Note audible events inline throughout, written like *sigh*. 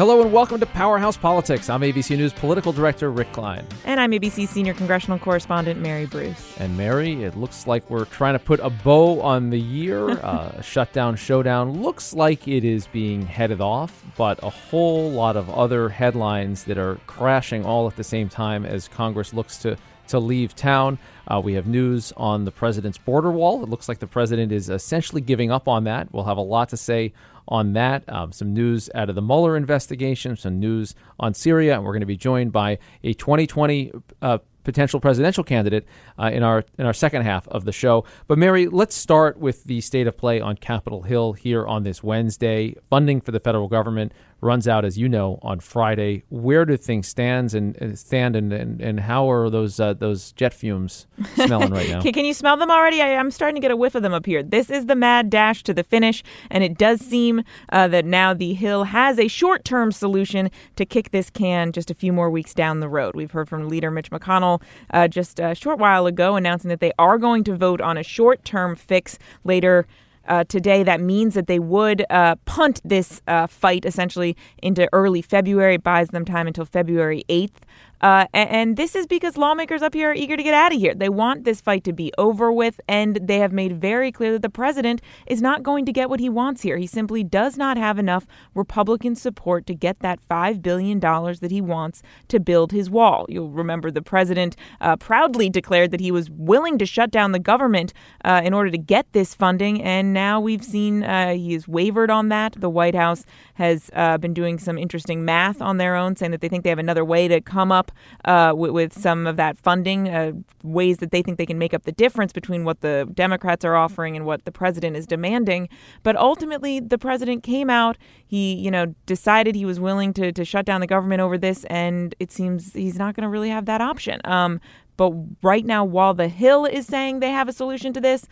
Hello and welcome to Powerhouse Politics. I'm ABC News political director Rick Klein. And I'm ABC senior congressional correspondent Mary Bruce. And Mary, it looks like we're trying to put a bow on the year. *laughs* uh, shutdown showdown looks like it is being headed off, but a whole lot of other headlines that are crashing all at the same time as Congress looks to to leave town. Uh, we have news on the president's border wall. It looks like the president is essentially giving up on that. We'll have a lot to say on that. Um, some news out of the Mueller investigation, some news on Syria, and we're going to be joined by a 2020 uh, potential presidential candidate uh, in our in our second half of the show. But Mary, let's start with the state of play on Capitol Hill here on this Wednesday. Funding for the federal government runs out, as you know, on Friday. Where do things stands and stand, and, and, and how are those uh, those jet fumes smelling right *laughs* now? Can you smell them already? I, am starting to get a whiff of them up here. This is the mad dash to the finish, and it does seem uh, that now the Hill has a short term solution to kick this can just a few more weeks down the road. We've heard from Leader Mitch McConnell uh, just a short while ago announcing that they are going to vote on a short term fix later uh, today. That means that they would uh, punt this uh, fight essentially into early February. Buys them time until February 8th. Uh, and, this is because lawmakers up here are eager to get out of here. They want this fight to be over with, and they have made very clear that the president is not going to get what he wants here. He simply does not have enough Republican support to get that $5 billion that he wants to build his wall. You'll remember the president uh, proudly declared that he was willing to shut down the government uh, in order to get this funding, and now we've seen uh, he has wavered on that. The White House has uh, been doing some interesting math on their own, saying that they think they have another way to come up uh, with, with, some of that funding, uh, ways that they think they can make up the difference between what the Democrats are offering and what the president is demanding. But ultimately, the president came out. He, you know, decided he was willing to to shut down the government over this, and it seems he's not going to really have that option. Um, but right now, while the Hill is saying they have a solution to this,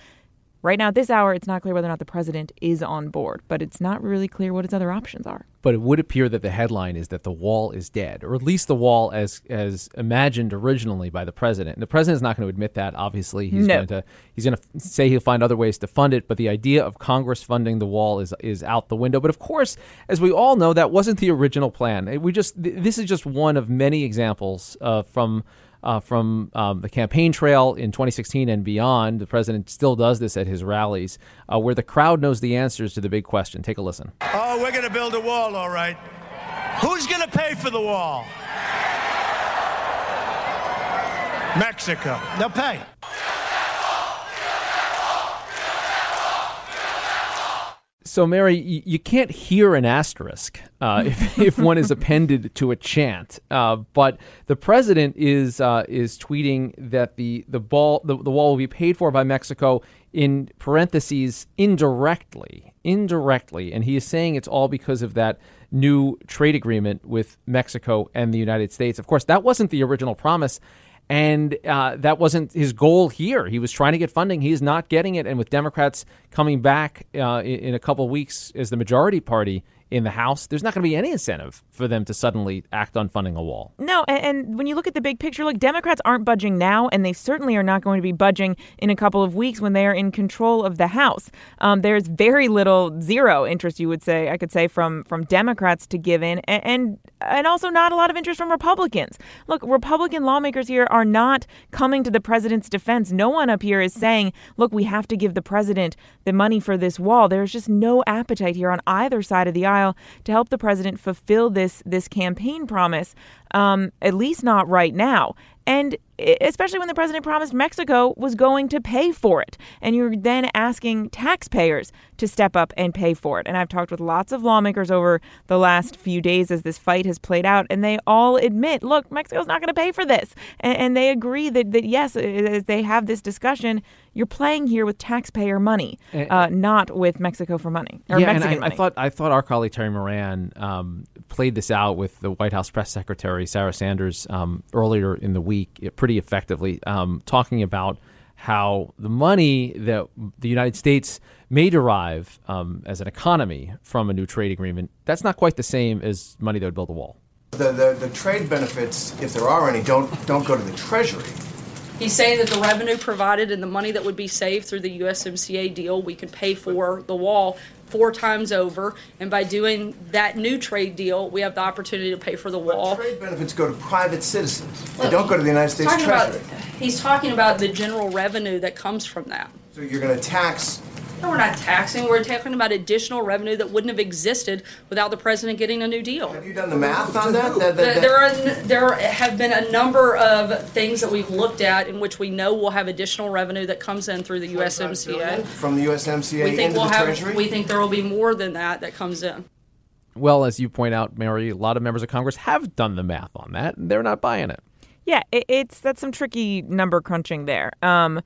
Right now, at this hour, it's not clear whether or not the president is on board, but it's not really clear what his other options are. But it would appear that the headline is that the wall is dead, or at least the wall as as imagined originally by the president. And the president is not going to admit that. Obviously, he's no. going to he's going to say he'll find other ways to fund it. But the idea of Congress funding the wall is is out the window. But of course, as we all know, that wasn't the original plan. We just this is just one of many examples uh, from uh, from um, the campaign trail in 2016 and beyond. The president still does this at his rallies, uh, where the crowd knows the answers to the big question. Take a listen. Oh, we're going to build a wall, all right. Who's going to pay for the wall? Mexico. They'll pay. So, Mary, you can't hear an asterisk uh, if, *laughs* if one is appended to a chant. Uh, but the president is uh, is tweeting that the the ball the, the wall will be paid for by Mexico in parentheses indirectly, indirectly, and he is saying it's all because of that new trade agreement with Mexico and the United States. Of course, that wasn't the original promise. And uh, that wasn't his goal here. He was trying to get funding. He is not getting it. And with Democrats coming back uh, in, in a couple weeks as the majority party in the House, there's not going to be any incentive for them to suddenly act on funding a wall. No, and, and, when you look at the big picture, look, Democrats aren't budging now, and they certainly are not going to be budging in a couple of weeks when they are in control of the House. Um, there's very little, zero interest, you would say, I could say, from from Democrats to give in, and, and and also not a lot of interest from Republicans. Look, Republican lawmakers here are not coming to the president's defense. No one up here is saying, look, we have to give the president the money for this wall. There's just no appetite here on either side of the aisle to help the president fulfill this this campaign promise. Um, at least not right now. And especially when the president promised Mexico was going to pay for it. And you're then asking taxpayers to step up and pay for it. And I've talked with lots of lawmakers over the last few days as this fight has played out, and they all admit, look, Mexico's not going to pay for this. And, and, they agree that, that, yes, as they have this discussion, you're playing here with taxpayer money, uh, not with Mexico for money or yeah, Mexican and I, money. I thought I thought our colleague Terry Moran um, played this out with the White House press secretary Sarah Sanders um, earlier in the week pretty effectively, um, talking about how the money that the United States may derive um, as an economy from a new trade agreement, that's not quite the same as money that would build a wall. The, the, the trade benefits, if there are any, don't, don't go to the Treasury. He's saying that the revenue provided and the money that would be saved through the USMCA deal, we could pay for the wall four times over. And by doing that new trade deal, we have the opportunity to pay for the wall. But trade benefits go to private citizens. They don't go to the United States Treasury. about, he's talking about the general revenue that comes from that. So you're going to tax. No, we're not taxing. We're talking about additional revenue that wouldn't have existed without the president getting a new deal. Have you done the math on that? That- that- There that- there are there have been a number of things that we've looked at in which we know we'll have additional revenue that comes in through the USMCA. From the USMCA We think into we'll the have. Treasury? We think there will be more than that that comes in. Well, as you point out, Mary, a lot of members of Congress have done the math on that, and they're not buying it. Yeah, it, it's that's some tricky number crunching there. Um,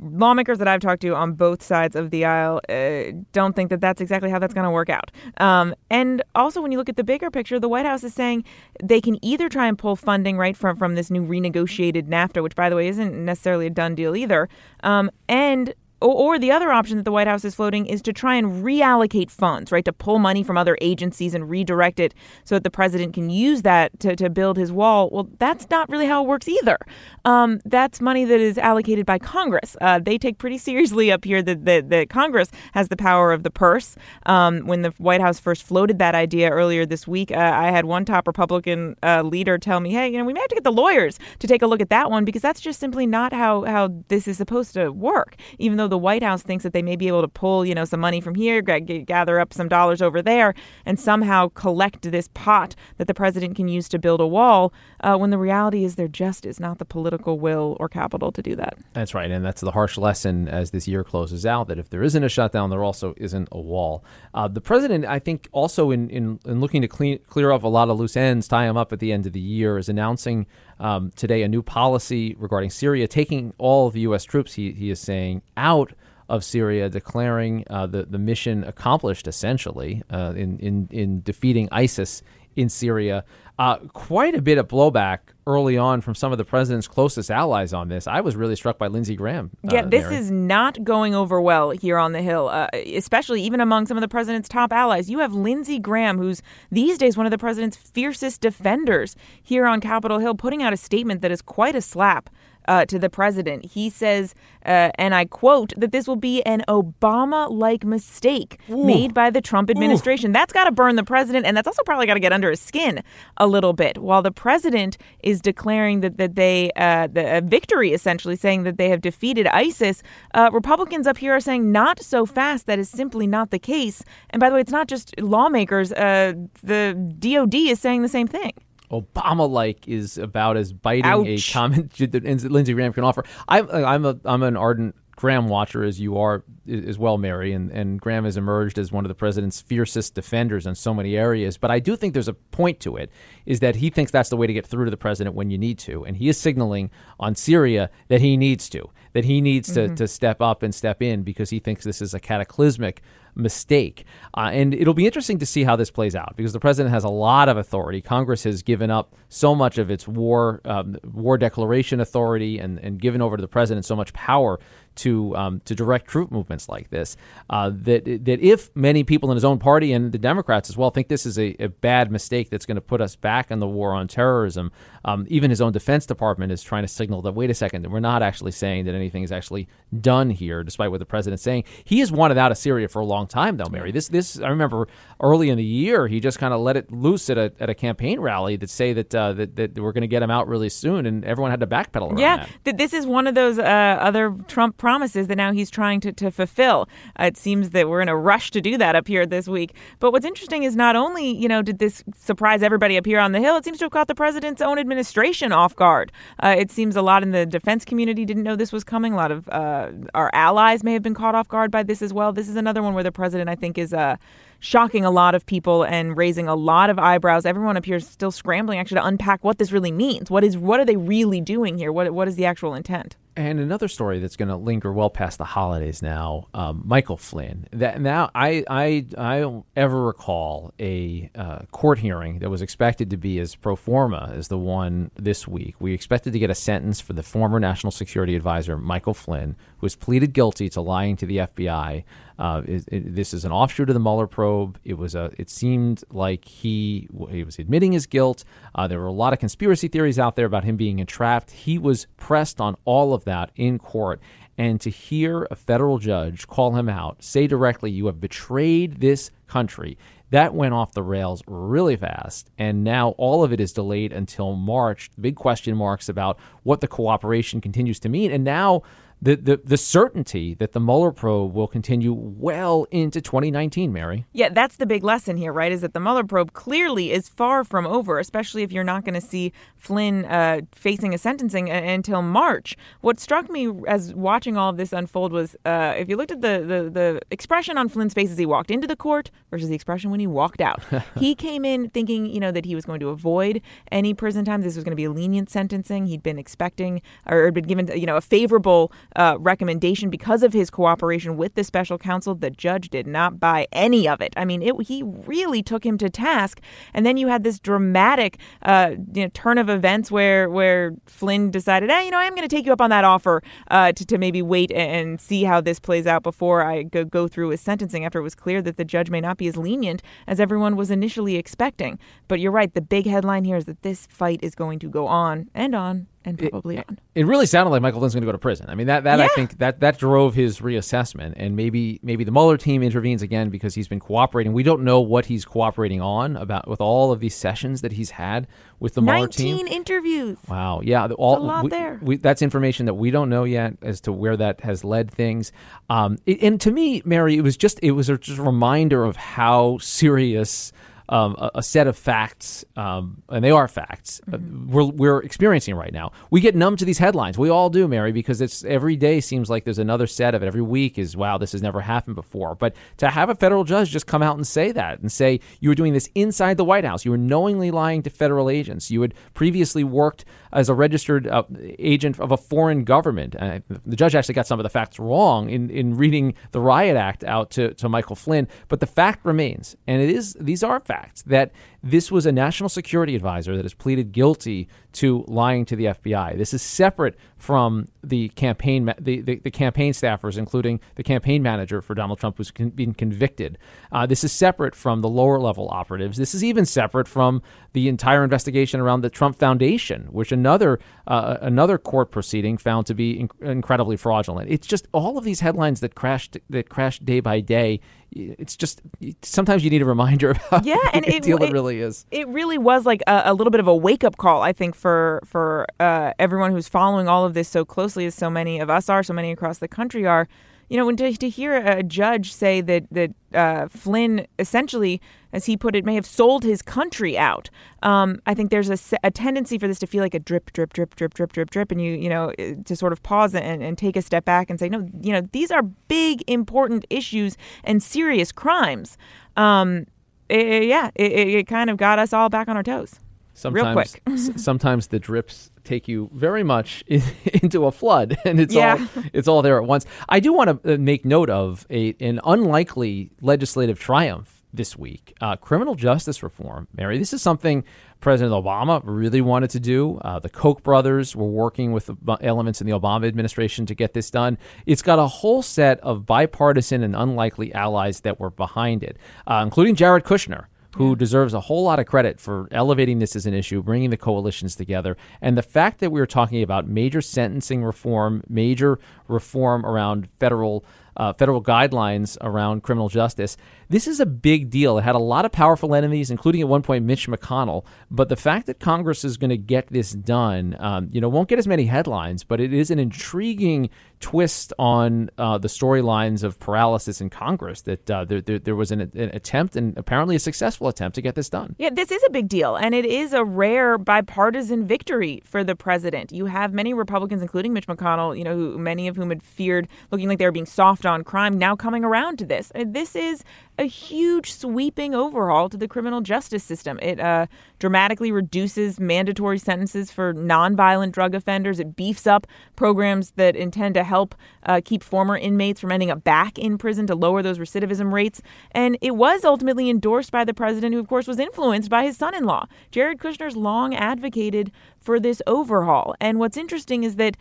lawmakers that I've talked to on both sides of the aisle uh, don't think that that's exactly how that's going to work out. Um, and also, when you look at the bigger picture, the White House is saying they can either try and pull funding right from from this new renegotiated NAFTA, which by the way isn't necessarily a done deal either, um, and or, the other option that the White House is floating is to try and reallocate funds, right? To pull money from other agencies and redirect it so that the president can use that to, to build his wall. Well, that's not really how it works either. Um, that's money that is allocated by Congress. Uh, they take pretty seriously up here that, that, that Congress has the power of the purse. Um, when the White House first floated that idea earlier this week, uh, I had one top Republican uh, leader tell me, hey, you know, we may have to get the lawyers to take a look at that one because that's just simply not how, how this is supposed to work, even though the White House thinks that they may be able to pull, you know, some money from here, gather up some dollars over there, and somehow collect this pot that the president can use to build a wall. Uh, when the reality is, there just is not the political will or capital to do that. That's right, and that's the harsh lesson as this year closes out. That if there isn't a shutdown, there also isn't a wall. Uh, the president, I think, also in, in, in looking to clean, clear up a lot of loose ends, tie them up at the end of the year, is announcing um, today a new policy regarding Syria, taking all of the U.S. troops. He, he is saying out of Syria, declaring uh, the the mission accomplished essentially uh, in in in defeating ISIS in Syria. Uh, quite a bit of blowback early on from some of the president's closest allies on this. I was really struck by Lindsey Graham. uh, Yeah, this Mary. is not going over well here on the Hill, uh, especially even among some of the president's top allies. You have Lindsey Graham, who's these days one of the president's fiercest defenders here on Capitol Hill, putting out a statement that is quite a slap. Uh, to the president. He says, uh, and I quote, that this will be an Obama like mistake made by the Trump administration. That's got to burn the president, and that's also probably got to get under his skin a little bit. While the president is declaring that, that they, uh, the a victory essentially, saying that they have defeated ISIS, uh, Republicans up here are saying not so fast. That is simply not the case. And by the way, it's not just lawmakers, uh, the DOD is saying the same thing. Obama like is about as biting a comment *laughs* that Lindsey Graham can offer. I'm uh, I'm a I'm an ardent Graham watcher as you are as well, Mary, and, and Graham has emerged as one of the president's fiercest defenders in so many areas. But I do think there's a point to it, is that he thinks that's the way to get through to the president when you need to. And he is signaling on Syria that he needs to, that he needs to, to step up and step in because he thinks this is a cataclysmic mistake. Uh, and it'll be interesting to see how this plays out because the president has a lot of authority. Congress has given up so much of its war um, war declaration authority and, and given over to the president so much power to um, to direct troop movements like this. Uh, that that if many people in his own party and the Democrats as well think this is a, a bad mistake that's going to put us back in the war on terrorism, um, even his own Defense Department is trying to signal that wait a second, we're not actually saying that anything is actually done here, despite what the president's saying. He has wanted out of Syria for a long time, though, Mary. This this I remember early in the year he just kind of let it loose at a at a campaign rally that say that uh, that, that we're going to get him out really soon, and everyone had to backpedal around Yeah, that. this is one of those uh, other Trump promises that now he's trying to, to fulfill. Uh, it seems that we're in a rush to do that up here this week. But what's interesting is not only, you know, did this surprise everybody up here on the Hill, it seems to have caught the president's own administration off guard. Uh, it seems a lot in the defense community didn't know this was coming. A lot of uh, our allies may have been caught off guard by this as well. This is another one where the president, I think, is. Uh, shocking a lot of people and raising a lot of eyebrows. Everyone up here is still scrambling actually to unpack what this really means. What is what are they really doing here? What what is the actual intent? And another story that's going to linger well past the holidays now, um, Michael Flynn. That now I I I don't ever recall a uh, court hearing that was expected to be as pro forma as the one this week. We expected to get a sentence for the former National Security Advisor Michael Flynn, who has pleaded guilty to lying to the FBI. Uh, it, it, this is an offshoot of the Mueller probe. It was a. It seemed like he he was admitting his guilt. Uh, there were a lot of conspiracy theories out there about him being entrapped. He was pressed on all of that in court. And to hear a federal judge call him out, say directly, you have betrayed this country, that went off the rails really fast. And now all of it is delayed until March. Big question marks about what the cooperation continues to mean. And now the, the, the certainty that the Mueller probe will continue well into 2019, Mary. Yeah, that's the big lesson here, right? Is that the Mueller probe clearly is far from over, especially if you're not going to see Flynn uh, facing a sentencing a- until March. What struck me as watching all of this unfold was uh, if you looked at the, the, the expression on Flynn's face as he walked into the court versus the expression when he walked out. *laughs* he came in thinking, you know, that he was going to avoid any prison time. This was going to be a lenient sentencing. He'd been expecting or had been given, you know, a favorable uh, recommendation because of his cooperation with the special counsel. The judge did not buy any of it. I mean, it, he really took him to task. And then you had this dramatic uh, you know, turn of events where where Flynn decided, hey, you know, I'm going to take you up on that offer uh, to, to maybe wait and see how this plays out before I go, go through his sentencing after it was clear that the judge may not be as lenient as everyone was initially expecting. But you're right. The big headline here is that this fight is going to go on and on and probably it, on. It really sounded like Michael Flynn's going to go to prison. I mean, that, that I think that that drove his reassessment, and maybe maybe the Mueller team intervenes again because he's been cooperating. We don't know what he's cooperating on about with all of these sessions that he's had with the Mueller team. 19 interviews. Wow. Yeah. All, a lot we- there. We, that's information that we don't know yet as to where that has led things. Um, it- and to me, Mary, it was just it was just a reminder of how serious. Um, a, a set of facts, um, and they are facts. uh, Mm-hmm. we're we're experiencing right now. We get numb to these headlines. We all do, Mary, because it's every day seems like there's another set of it. Every week is wow, this has never happened before. But to have a federal judge just come out and say that and say you were doing this inside the White House, you were knowingly lying to federal agents, you had previously worked as a registered uh, agent of a foreign government. Uh, the judge actually got some of the facts wrong in, in reading the Riot Act out to, to Michael Flynn, but the fact remains, and it is these are facts that this was a national security advisor that has pleaded guilty to lying to the FBI. This is separate from the campaign the, the, the campaign staffers, including the campaign manager for Donald Trump, who's con- been convicted. Uh, this is separate from the lower level operatives. This is even separate from the entire investigation around the Trump Foundation, which another uh, another court proceeding found to be in- incredibly fraudulent. It's just all of these headlines that crashed that crashed day by day. It's just sometimes you need a reminder *laughs* about Yeah, and it- deal it it- really is. It really was like a, a little bit of a wake up call, I think, for for uh, everyone who's following all of this so closely, as so many of us are, so many across the country are. You know, when to, to hear a judge say that that uh, Flynn essentially, as he put it, may have sold his country out. Um, I think there's a, a tendency for this to feel like a drip, drip, drip, drip, drip, drip, drip, and you you know eh, to sort of pause and, and take a step back and say, no, you know, these are big, important issues and serious crimes. Um, it, yeah, it, it it kind of got us all back on our toes. Sometimes, quick. s- sometimes the drips take you very much *laughs* in, into a flood, *laughs* and it's Yeah. all it's all there at once. I do want to uh, make note of a an unlikely legislative triumph this week: uh, criminal justice reform. Mary, this is something President Obama really wanted to do. Uh, the Koch brothers were working with the elements in the Obama administration to get this done. It's got a whole set of bipartisan and unlikely allies that were behind it, uh, including Jared Kushner who deserves a whole lot of credit for elevating this as an issue, bringing the coalitions together. And the fact that we were talking about major sentencing reform, major reform around federal uh, federal guidelines around criminal justice. This is a big deal. It had a lot of powerful enemies, including at one point Mitch McConnell. But the fact that Congress is going to get this done, um, you know, won't get as many headlines, but it is an intriguing twist on uh, the storylines of paralysis in Congress. That uh, there, there, there was an, an attempt, and apparently a successful attempt, to get this done. Yeah, this is a big deal, and it is a rare bipartisan victory for the president. You have many Republicans, including Mitch McConnell, you know, who, many of whom had feared looking like they were being soft on crime, now coming around to this. Uh, This is a huge, sweeping overhaul to the criminal justice system. It uh, dramatically reduces mandatory sentences for nonviolent drug offenders. It beefs up programs that intend to help uh, keep former inmates from ending up back in prison to lower those recidivism rates. And it was ultimately endorsed by the president, who, of course, was influenced by his son in law. Jared Kushner's long advocated for this overhaul. And what's interesting is that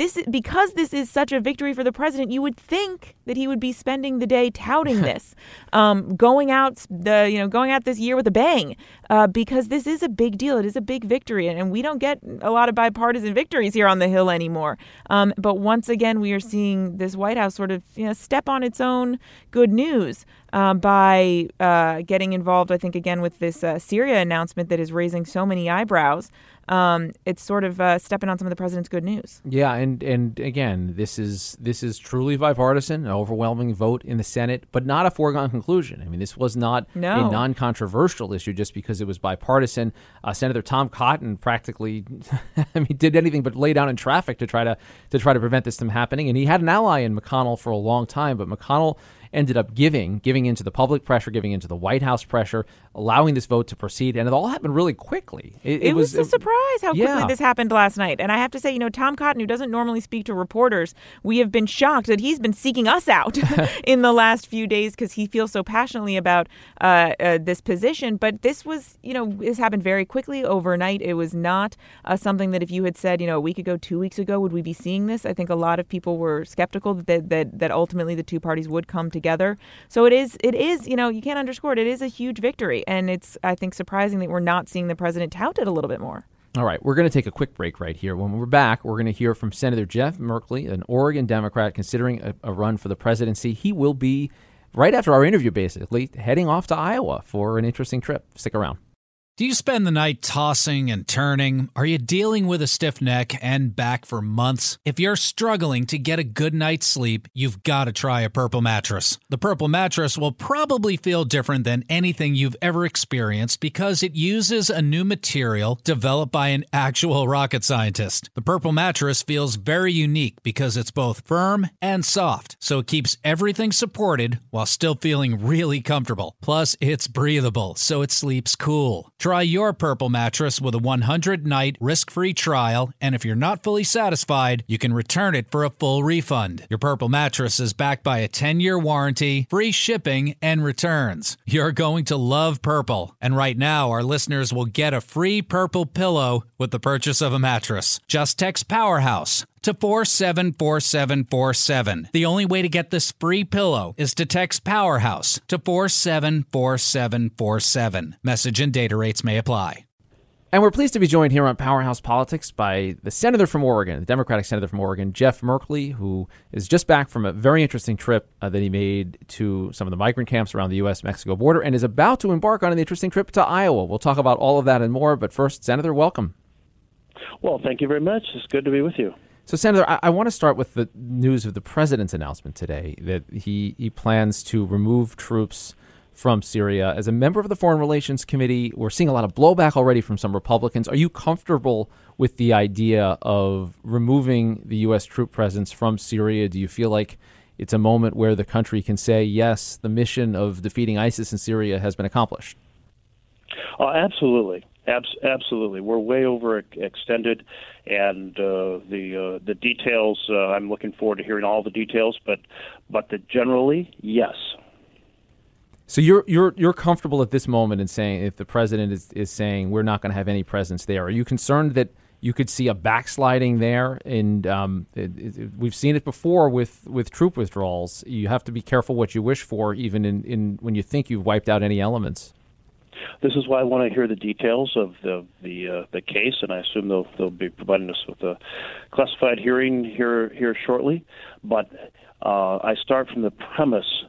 this because this is such a victory for the president, you would think that he would be spending the day touting *laughs* this, um, going out the you know going out this year with a bang, uh, because this is a big deal. It is a big victory, and we don't get a lot of bipartisan victories here on the Hill anymore. Um, but once again, we are seeing this White House sort of you know, step on its own good news uh, by uh, getting involved. I think again with this uh, Syria announcement that is raising so many eyebrows um, it's sort of uh, stepping on some of the president's good news. Yeah, and and again, this is this is truly bipartisan, an overwhelming vote in the Senate, but not a foregone conclusion. I mean, this was not no. a non-controversial issue just because it was bipartisan. Uh, Senator Tom Cotton practically, *laughs* I mean, did anything but lay down in traffic to try to to try to prevent this from happening, and he had an ally in McConnell for a long time, but McConnell ended up giving, giving into the public pressure, giving into the White House pressure, allowing this vote to proceed, and it all happened really quickly. It, it, it was, was, a surprise how yeah. quickly this happened last night. And I have to say, you know, Tom Cotton, who doesn't normally speak to reporters, we have been shocked that he's been seeking us out *laughs* *laughs* in the last few days because he feels so passionately about uh, uh, this position. But this was, you know, this happened very quickly overnight. It was not uh, something that if you had said, you know, a week ago, two weeks ago, would we be seeing this? I think a lot of people were skeptical that that, that ultimately the two parties would come together. So it is, it is, you know, you can't underscore it. It is a huge victory, and it's, I think, surprising that we're not seeing the president tout it a little bit more. All right, we're going to take a quick break right here. When we're back, we're going to hear from Senator Jeff Merkley, an Oregon Democrat considering a, a, run for the presidency. He will be, right after our interview, basically, heading off to Iowa for an interesting trip. Stick around. Do you spend the night tossing and turning? Are you dealing with a stiff neck and back for months? If you're struggling to get a good night's sleep, you've got to try a Purple mattress. The Purple mattress will probably feel different than anything you've ever experienced because it uses a new material developed by an actual rocket scientist. The Purple mattress feels very unique because it's both firm and soft, so it keeps everything supported while still feeling really comfortable. Plus, it's breathable, so it sleeps cool. Try your Purple mattress with a 100 night risk free trial, and if you're not fully satisfied, you can return it for a full refund. Your Purple mattress is backed by a 10 year warranty, free shipping, and returns. You're going to love Purple, and right now, our listeners will get a free Purple pillow with the purchase of a mattress. Just text Powerhouse to 474747. The only way to get this free pillow is to text Powerhouse to 474747. Message and data rates may apply. And we're pleased to be joined here on Powerhouse Politics by the senator from Oregon, the Democratic senator from Oregon, Jeff Merkley, who is just back from a very interesting trip uh, that he made to some of the migrant camps around the U.S. Mexico border and is about to embark on an interesting trip to Iowa. We'll talk about all of that and more. But first, Senator, welcome. Well, thank you very much. It's good to be with you. So, Senator, I, I want to start with the news of the president's announcement today that he, he plans to remove troops from Syria. As a member of the Foreign Relations Committee, we're seeing a lot of blowback already from some Republicans. Are you comfortable with the idea of removing the U.S. troop presence from Syria? Do you feel like it's a moment where the country can say, yes, the mission of defeating ISIS in Syria has been accomplished? Oh, absolutely. Abs- absolutely, we're way over extended, and uh, the uh, the details. Uh, I'm looking forward to hearing all the details, but but the generally, yes. So you're you're you're comfortable at this moment in saying if the president is, is saying we're not going to have any presence there. Are you concerned that you could see a backsliding there? And um, it, it, we've seen it before with, with troop withdrawals. You have to be careful what you wish for, even in, in when you think you've wiped out any elements. This is why I want to hear the details of the the uh, the case, and I assume they'll they'll be providing us with a classified hearing here here shortly. But uh, I start from the premise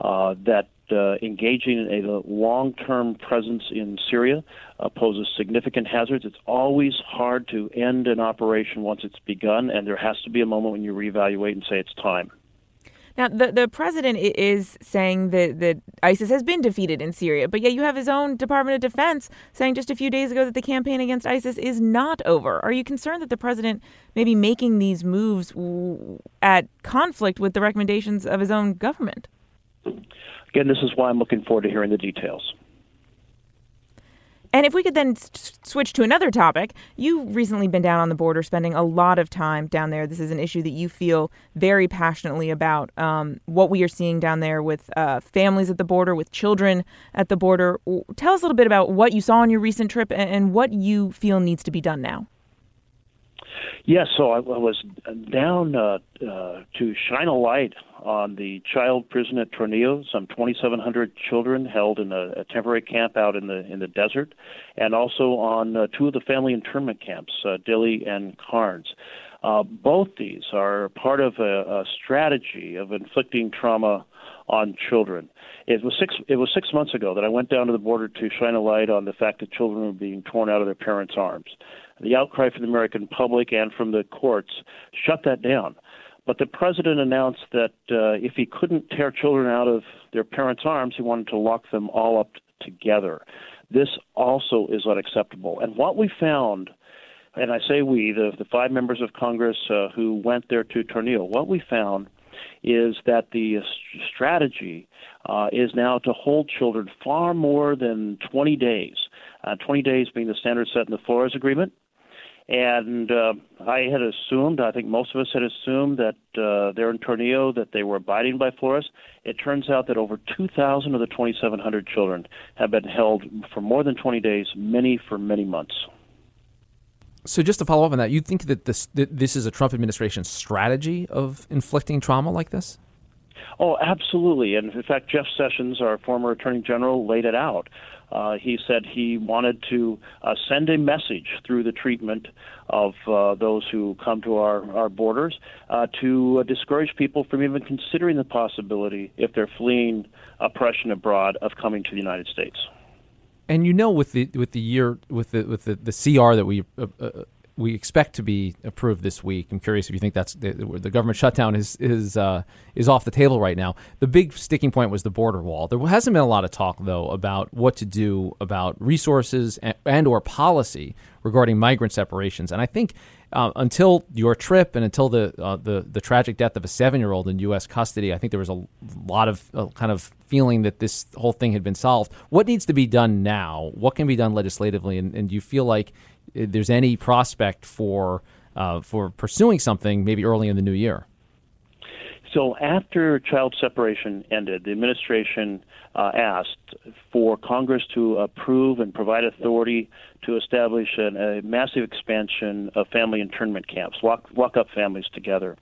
uh, that uh, engaging in a long-term presence in Syria uh, poses significant hazards. It's always hard to end an operation once it's begun, and there has to be a moment when you reevaluate and say it's time. Now, the, the president is saying that, that ISIS has been defeated in Syria, but yet you have his own Department of Defense saying just a few days ago that the campaign against ISIS is not over. Are you concerned that the president may be making these moves at conflict with the recommendations of his own government? Again, this is why I'm looking forward to hearing the details. And if we could then s- switch to another topic, you've recently been down on the border, spending a lot of time down there. This is an issue that you feel very passionately about. Um, what we are seeing down there with uh, families at the border, with children at the border. Tell us a little bit about what you saw on your recent trip and, and what you feel needs to be done now. Yes, so I, was down uh, uh, to shine a light on the child prison at Tornillo. Some 2,700 children held in a, a, temporary camp out in the in the desert, and also on uh, two of the family internment camps, uh, and Karnes. Uh, both these are part of a, a strategy of inflicting trauma on children. It was six. It was six months ago that I went down to the border to shine a light on the fact that children were being torn out of their parents' arms. The outcry from the American public and from the courts shut that down. But the president announced that uh, if he couldn't tear children out of their parents' arms, he wanted to lock them all up together. This also is unacceptable. And what we found, and I say we, the, the five members of Congress uh, who went there to Tornillo, what we found is that the strategy uh, is now to hold children far more than 20 days. Uh, 20 days being the standard set in the Flores Agreement. And uh, I had assumed, I think most of us had assumed that uh, there in Tornillo that they were abiding by Flores. It turns out that over 2,000 of the 2,700 children have been held for more than 20 days, many for many months. So, just to follow up on that, you think that this that this is a Trump administration strategy of inflicting trauma like this? Oh, absolutely. And in fact, Jeff Sessions, our former Attorney General, laid it out. Uh, he said he wanted to uh, send a message through the treatment of uh, those who come to our, our borders uh, to uh, discourage people from even considering the possibility, if they're fleeing oppression abroad, of coming to the United States. And you know, with the with the year with the with the, the CR that we uh, we expect to be approved this week. I'm curious if you think that's the, the government shutdown is is uh, is off the table right now. The big sticking point was the border wall. There hasn't been a lot of talk though about what to do about resources and, and or policy regarding migrant separations. And I think uh, until your trip and until the uh, the the tragic death of a seven year old in U.S. custody, I think there was a lot of uh, kind of feeling that this whole thing had been solved. What needs to be done now? What can be done legislatively? And, and do you feel like there's any prospect for uh, for pursuing something maybe early in the new year? So after child separation ended, the administration uh, asked for Congress to approve and provide authority to establish an, a massive expansion of family internment camps, walk, walk up families together.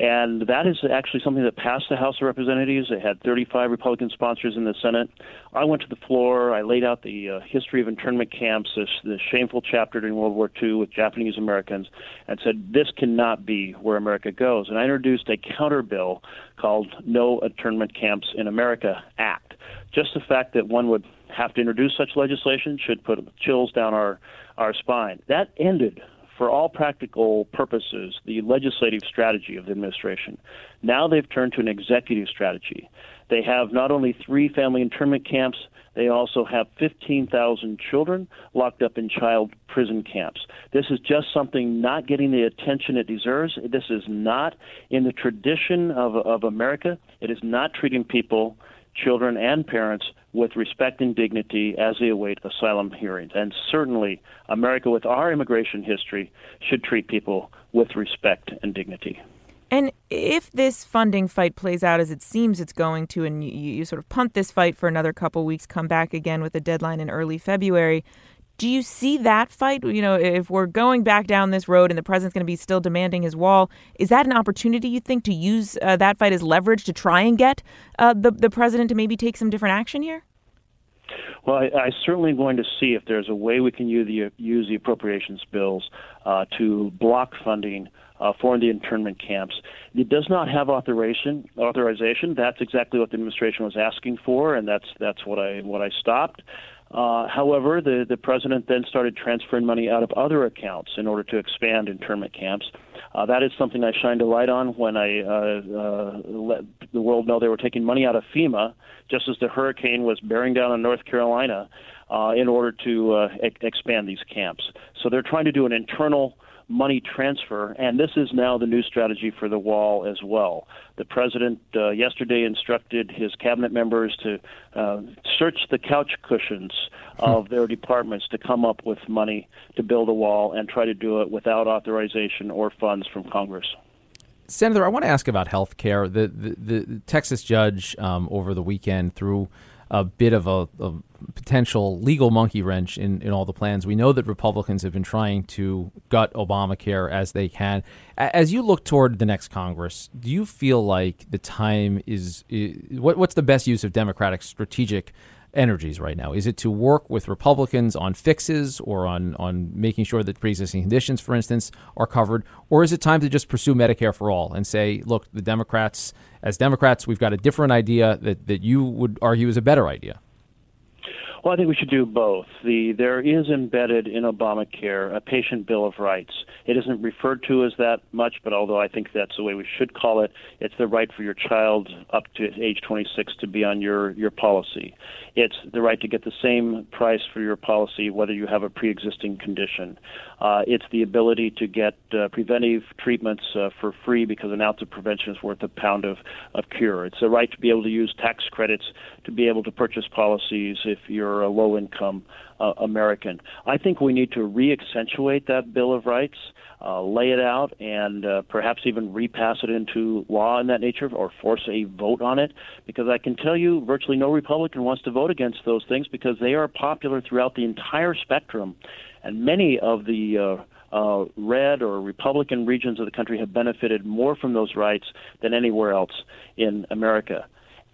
And that is actually something that passed the House of Representatives. It had 35 Republican sponsors in the Senate. I went to the floor. I laid out the uh, history of internment camps, this, this shameful chapter during World War II with Japanese Americans, and said this cannot be where America goes. And I introduced a counter bill called No Internment Camps in America Act. Just the fact that one would have to introduce such legislation should put chills down our, our spine. That ended for all practical purposes, the legislative strategy of the administration. Now they've turned to an executive strategy. They have not only three family internment camps, they also have 15,000 children locked up in child prison camps. This is just something not getting the attention it deserves. This is not in the tradition of, of America. It is not treating people children and parents with respect and dignity as they await asylum hearings. And certainly, America, with our immigration history, should treat people with respect and dignity. And if this funding fight plays out as it seems it's going to, and you, you sort of punt this fight for another couple weeks, come back again with a deadline in early February, do you see that fight? You know, if we're going back down this road and the president's going to be still demanding his wall, is that an opportunity you think to use uh, that fight as leverage to try and get uh, the the president to maybe take some different action here? Well, I, I certainly am going to see if there's a way we can use the use the appropriations bills uh, to block funding uh, for the internment camps. It does not have authorization. Authorization. That's exactly what the administration was asking for, and that's that's what I what I stopped. Uh, however, the, the president then started transferring money out of other accounts in order to expand internment camps. Uh, that is something I shined a light on when I uh, uh, let the world know they were taking money out of FEMA just as the hurricane was bearing down on North Carolina uh, in order to uh, e- expand these camps. So they're trying to do an internal money transfer, and this is now the new strategy for the wall as well. The president uh, yesterday instructed his cabinet members to uh, search the couch cushions hmm. of their departments to come up with money to build a wall and try to do it without authorization or funds from Congress. Senator, I want to ask about health care. The, the, the Texas judge um, over the weekend threw a bit of a, a potential legal monkey wrench in, in all the plans. We know that Republicans have been trying to gut Obamacare as they can. As you look toward the next Congress, do you feel like the time is, is what, what's the best use of Democratic strategic energies right now? Is it to work with Republicans on fixes or on, on making sure that pre existing conditions, for instance, are covered? Or is it time to just pursue Medicare for all and say, look, the Democrats, as Democrats, we've got a different idea that, that you would argue is a better idea? Well, I think we should do both. The there is embedded in Obamacare a patient bill of rights. It isn't referred to as that much, but although I think that's the way we should call it, it's the right for your child up to age 26 to be on your your policy. It's the right to get the same price for your policy whether you have a pre-existing condition. Uh, it's the ability to get uh, preventive treatments uh, for free because an ounce of prevention is worth a pound of, of cure. It's the right to be able to use tax credits to be able to purchase policies if you're a low income uh, American. I think we need to re accentuate that Bill of Rights. Uh, lay it out and uh, perhaps even repass it into law in that nature or force a vote on it because I can tell you virtually no Republican wants to vote against those things because they are popular throughout the entire spectrum and many of the uh, uh, red or Republican regions of the country have benefited more from those rights than anywhere else in America.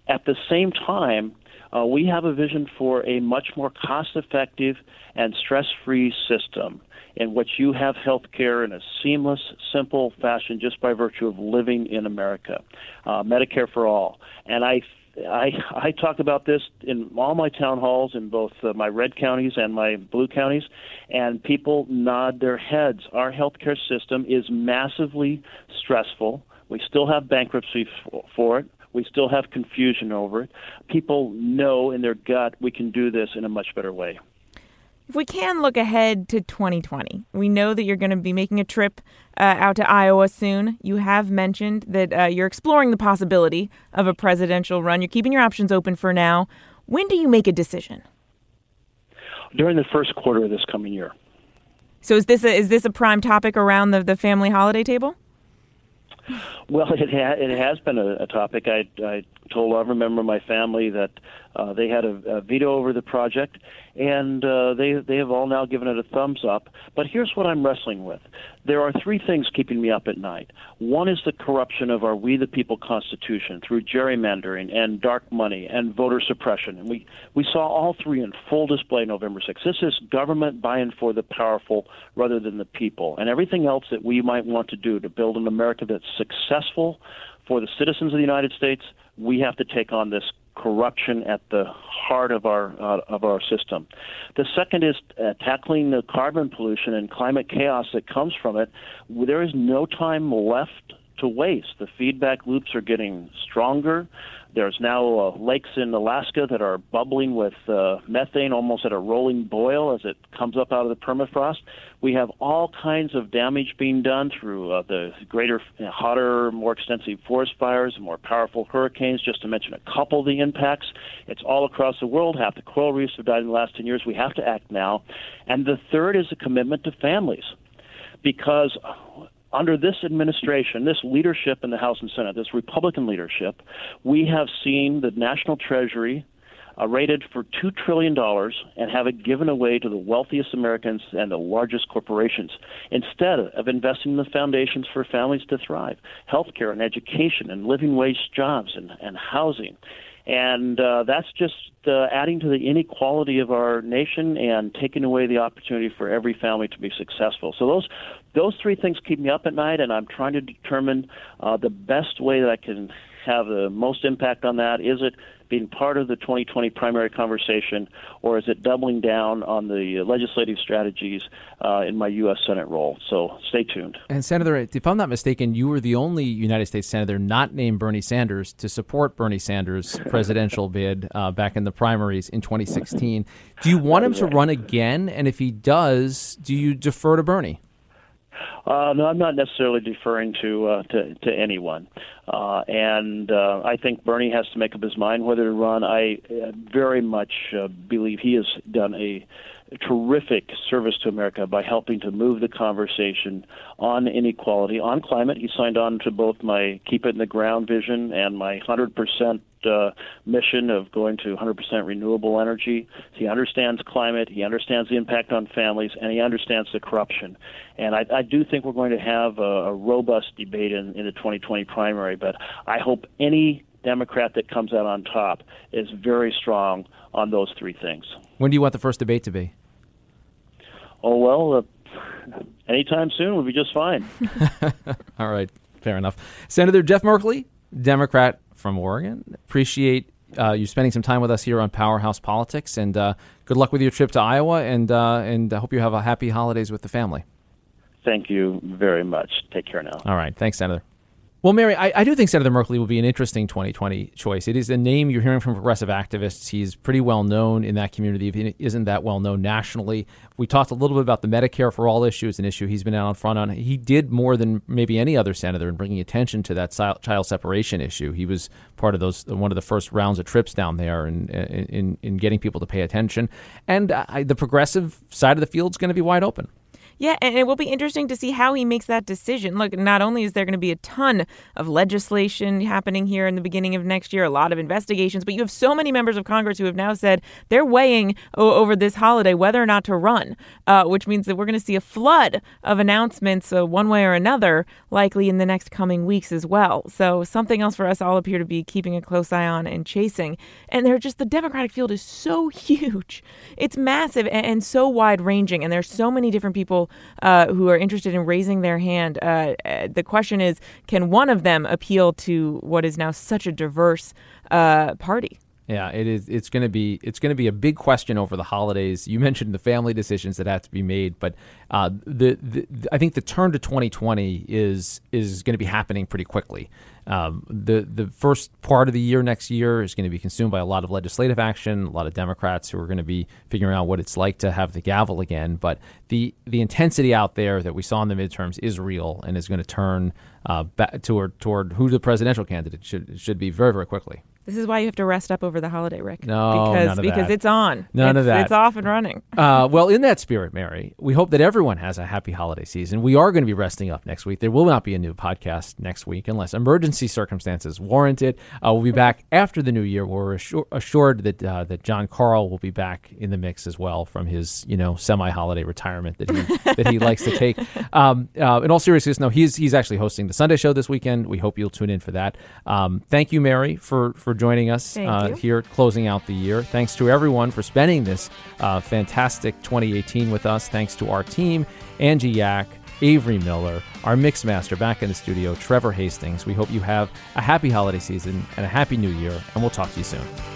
At the same time, uh, we have a vision for a much more cost effective and stress free system in which you have health care in a seamless, simple fashion just by virtue of living in America. Uh, Medicare for all. And I I I talk about this in all my town halls in both uh, my red counties and my blue counties, and people nod their heads. Our healthcare system is massively stressful. We still have bankruptcy f- for it. We still have confusion over it. People know in their gut we can do this in a much better way. If we can look ahead to 2020, we know that you're going to be making a trip uh, out to Iowa soon. You have mentioned that uh, you're exploring the possibility of a presidential run. You're keeping your options open for now. When do you make a decision? During the first quarter of this coming year. So is this a, is this a prime topic around the, the family holiday table? Well, *laughs* it ha- it has been a, a topic. I I told every member of my family that uh, they had a, a veto over the project, and uh, they they have all now given it a thumbs up. But here's what I'm wrestling with: there are three things keeping me up at night. One is the corruption of our We the People Constitution through gerrymandering and dark money and voter suppression, and we we saw all three in full display November 6th. This is government buying for the powerful rather than the people, and everything else that we might want to do to build an America that's successful for the citizens of the United States. We have to take on this corruption at the heart of our uh, of our system. The second is uh, tackling the carbon pollution and climate chaos that comes from it. There is no time left to waste. The feedback loops are getting stronger. There's now uh, lakes in Alaska that are bubbling with uh, methane almost at a rolling boil as it comes up out of the permafrost. We have all kinds of damage being done through uh, the greater, hotter, more extensive forest fires, more powerful hurricanes, just to mention a couple of the impacts. It's all across the world. Half the coral reefs have died in the last 10 years. We have to act now. And the third is a commitment to families because under this administration, this leadership in the House and Senate, this Republican leadership, we have seen the national treasury uh, raided for $2 trillion and have it given away to the wealthiest Americans and the largest corporations instead of investing in the foundations for families to thrive healthcare and education and living wage jobs and, and housing. And uh, that's just uh, adding to the inequality of our nation and taking away the opportunity for every family to be successful. So those those three things keep me up at night, and I'm trying to determine uh, the best way that I can have the most impact on that. Is it being part of the 2020 primary conversation, or is it doubling down on the legislative strategies uh, in my U.S. Senate role? So stay tuned. And Senator, if I'm not mistaken, you were the only United States senator not named Bernie Sanders to support Bernie Sanders' *laughs* presidential bid uh, back in the primaries in 2016. Do you want him to run again? And if he does, do you defer to Bernie? Uh, no, I'm not necessarily deferring to uh, to, to anyone, uh, and uh, I think Bernie has to make up his mind whether to run. I uh, very much uh, believe he has done a terrific service to America by helping to move the conversation on inequality, on climate. He signed on to both my Keep It in the Ground vision and my 100% uh, mission of going to 100% renewable energy. He understands climate, he understands the impact on families, and he understands the corruption. And I, I do think we're going to have a, a robust debate in, in the 2020 primary, but I hope any Democrat that comes out on top is very strong on those three things. When do you want the first debate to be? Oh, well, uh, anytime soon would be just fine. *laughs* All right, fair enough. Senator Jeff Merkley, Democrat from Oregon. Appreciate uh, you spending some time with us here on Powerhouse Politics, and uh, good luck with your trip to Iowa. And uh, and I hope you have a happy holidays with the family. Thank you very much. Take care now. All right, thanks, Senator. Well, Mary, I, I, do think Senator Merkley will be an interesting 2020 choice. It is a name you're hearing from progressive activists. He's pretty well known in that community. He isn't that well known nationally. We talked a little bit about the Medicare for All issue. It's an issue he's been out in front on. He did more than maybe any other senator in bringing attention to that child separation issue. He was part of those one of the first rounds of trips down there and in, in, in, getting people to pay attention. And uh, the progressive side of the field is going to be wide open. Yeah, and it will be interesting to see how he makes that decision. Look, not only is there going to be a ton of legislation happening here in the beginning of next year, a lot of investigations, but you have so many members of Congress who have now said they're weighing over this holiday whether or not to run, uh, which means that we're going to see a flood of announcements uh, one way or another, likely in the next coming weeks as well. So, something else for us all appear to be keeping a close eye on and chasing. And they're just the Democratic field is so *laughs* huge, it's massive and so wide ranging, and there's so many different people uh, who are interested in raising their hand. Uh, the question is, can one of them appeal to what is now such a diverse uh, party? Yeah, it is. It's going to be. It's going to be a big question over the holidays. You mentioned the family decisions that have to be made, but uh, the, the, I think the turn to 2020 is is going to be happening pretty quickly. Um, the the first part of the year next year is going to be consumed by a lot of legislative action, a lot of Democrats who are going to be figuring out what it's like to have the gavel again. But the the intensity out there that we saw in the midterms is real and is going to turn uh, back toward toward who the presidential candidate should should be very very quickly. This is why you have to rest up over the holiday, Rick. No, because none of because that. it's on. None it's, of that. It's off and running. *laughs* uh, well, in that spirit, Mary, we hope that everyone has a happy holiday season. We are going to be resting up next week. There will not be a new podcast next week unless emergency circumstances warrant it. Uh, we'll be back after the new year. We're assur- assured that uh, that Jon Karl will be back in the mix as well from his you know semi-holiday retirement that he *laughs* that he likes to take. Um, uh, in all seriousness, no, he's he's actually hosting the Sunday show this weekend. We hope you'll tune in for that. Um, thank you, Mary, for for joining us. Uh, here closing out the year. Thanks to everyone for spending this uh, fantastic 2018 with us. Thanks to our team, Angie Yak, Avery Miller, our mix master back in the studio, Trevor Hastings. We hope you have a happy holiday season and a happy new year, and we'll talk to you soon.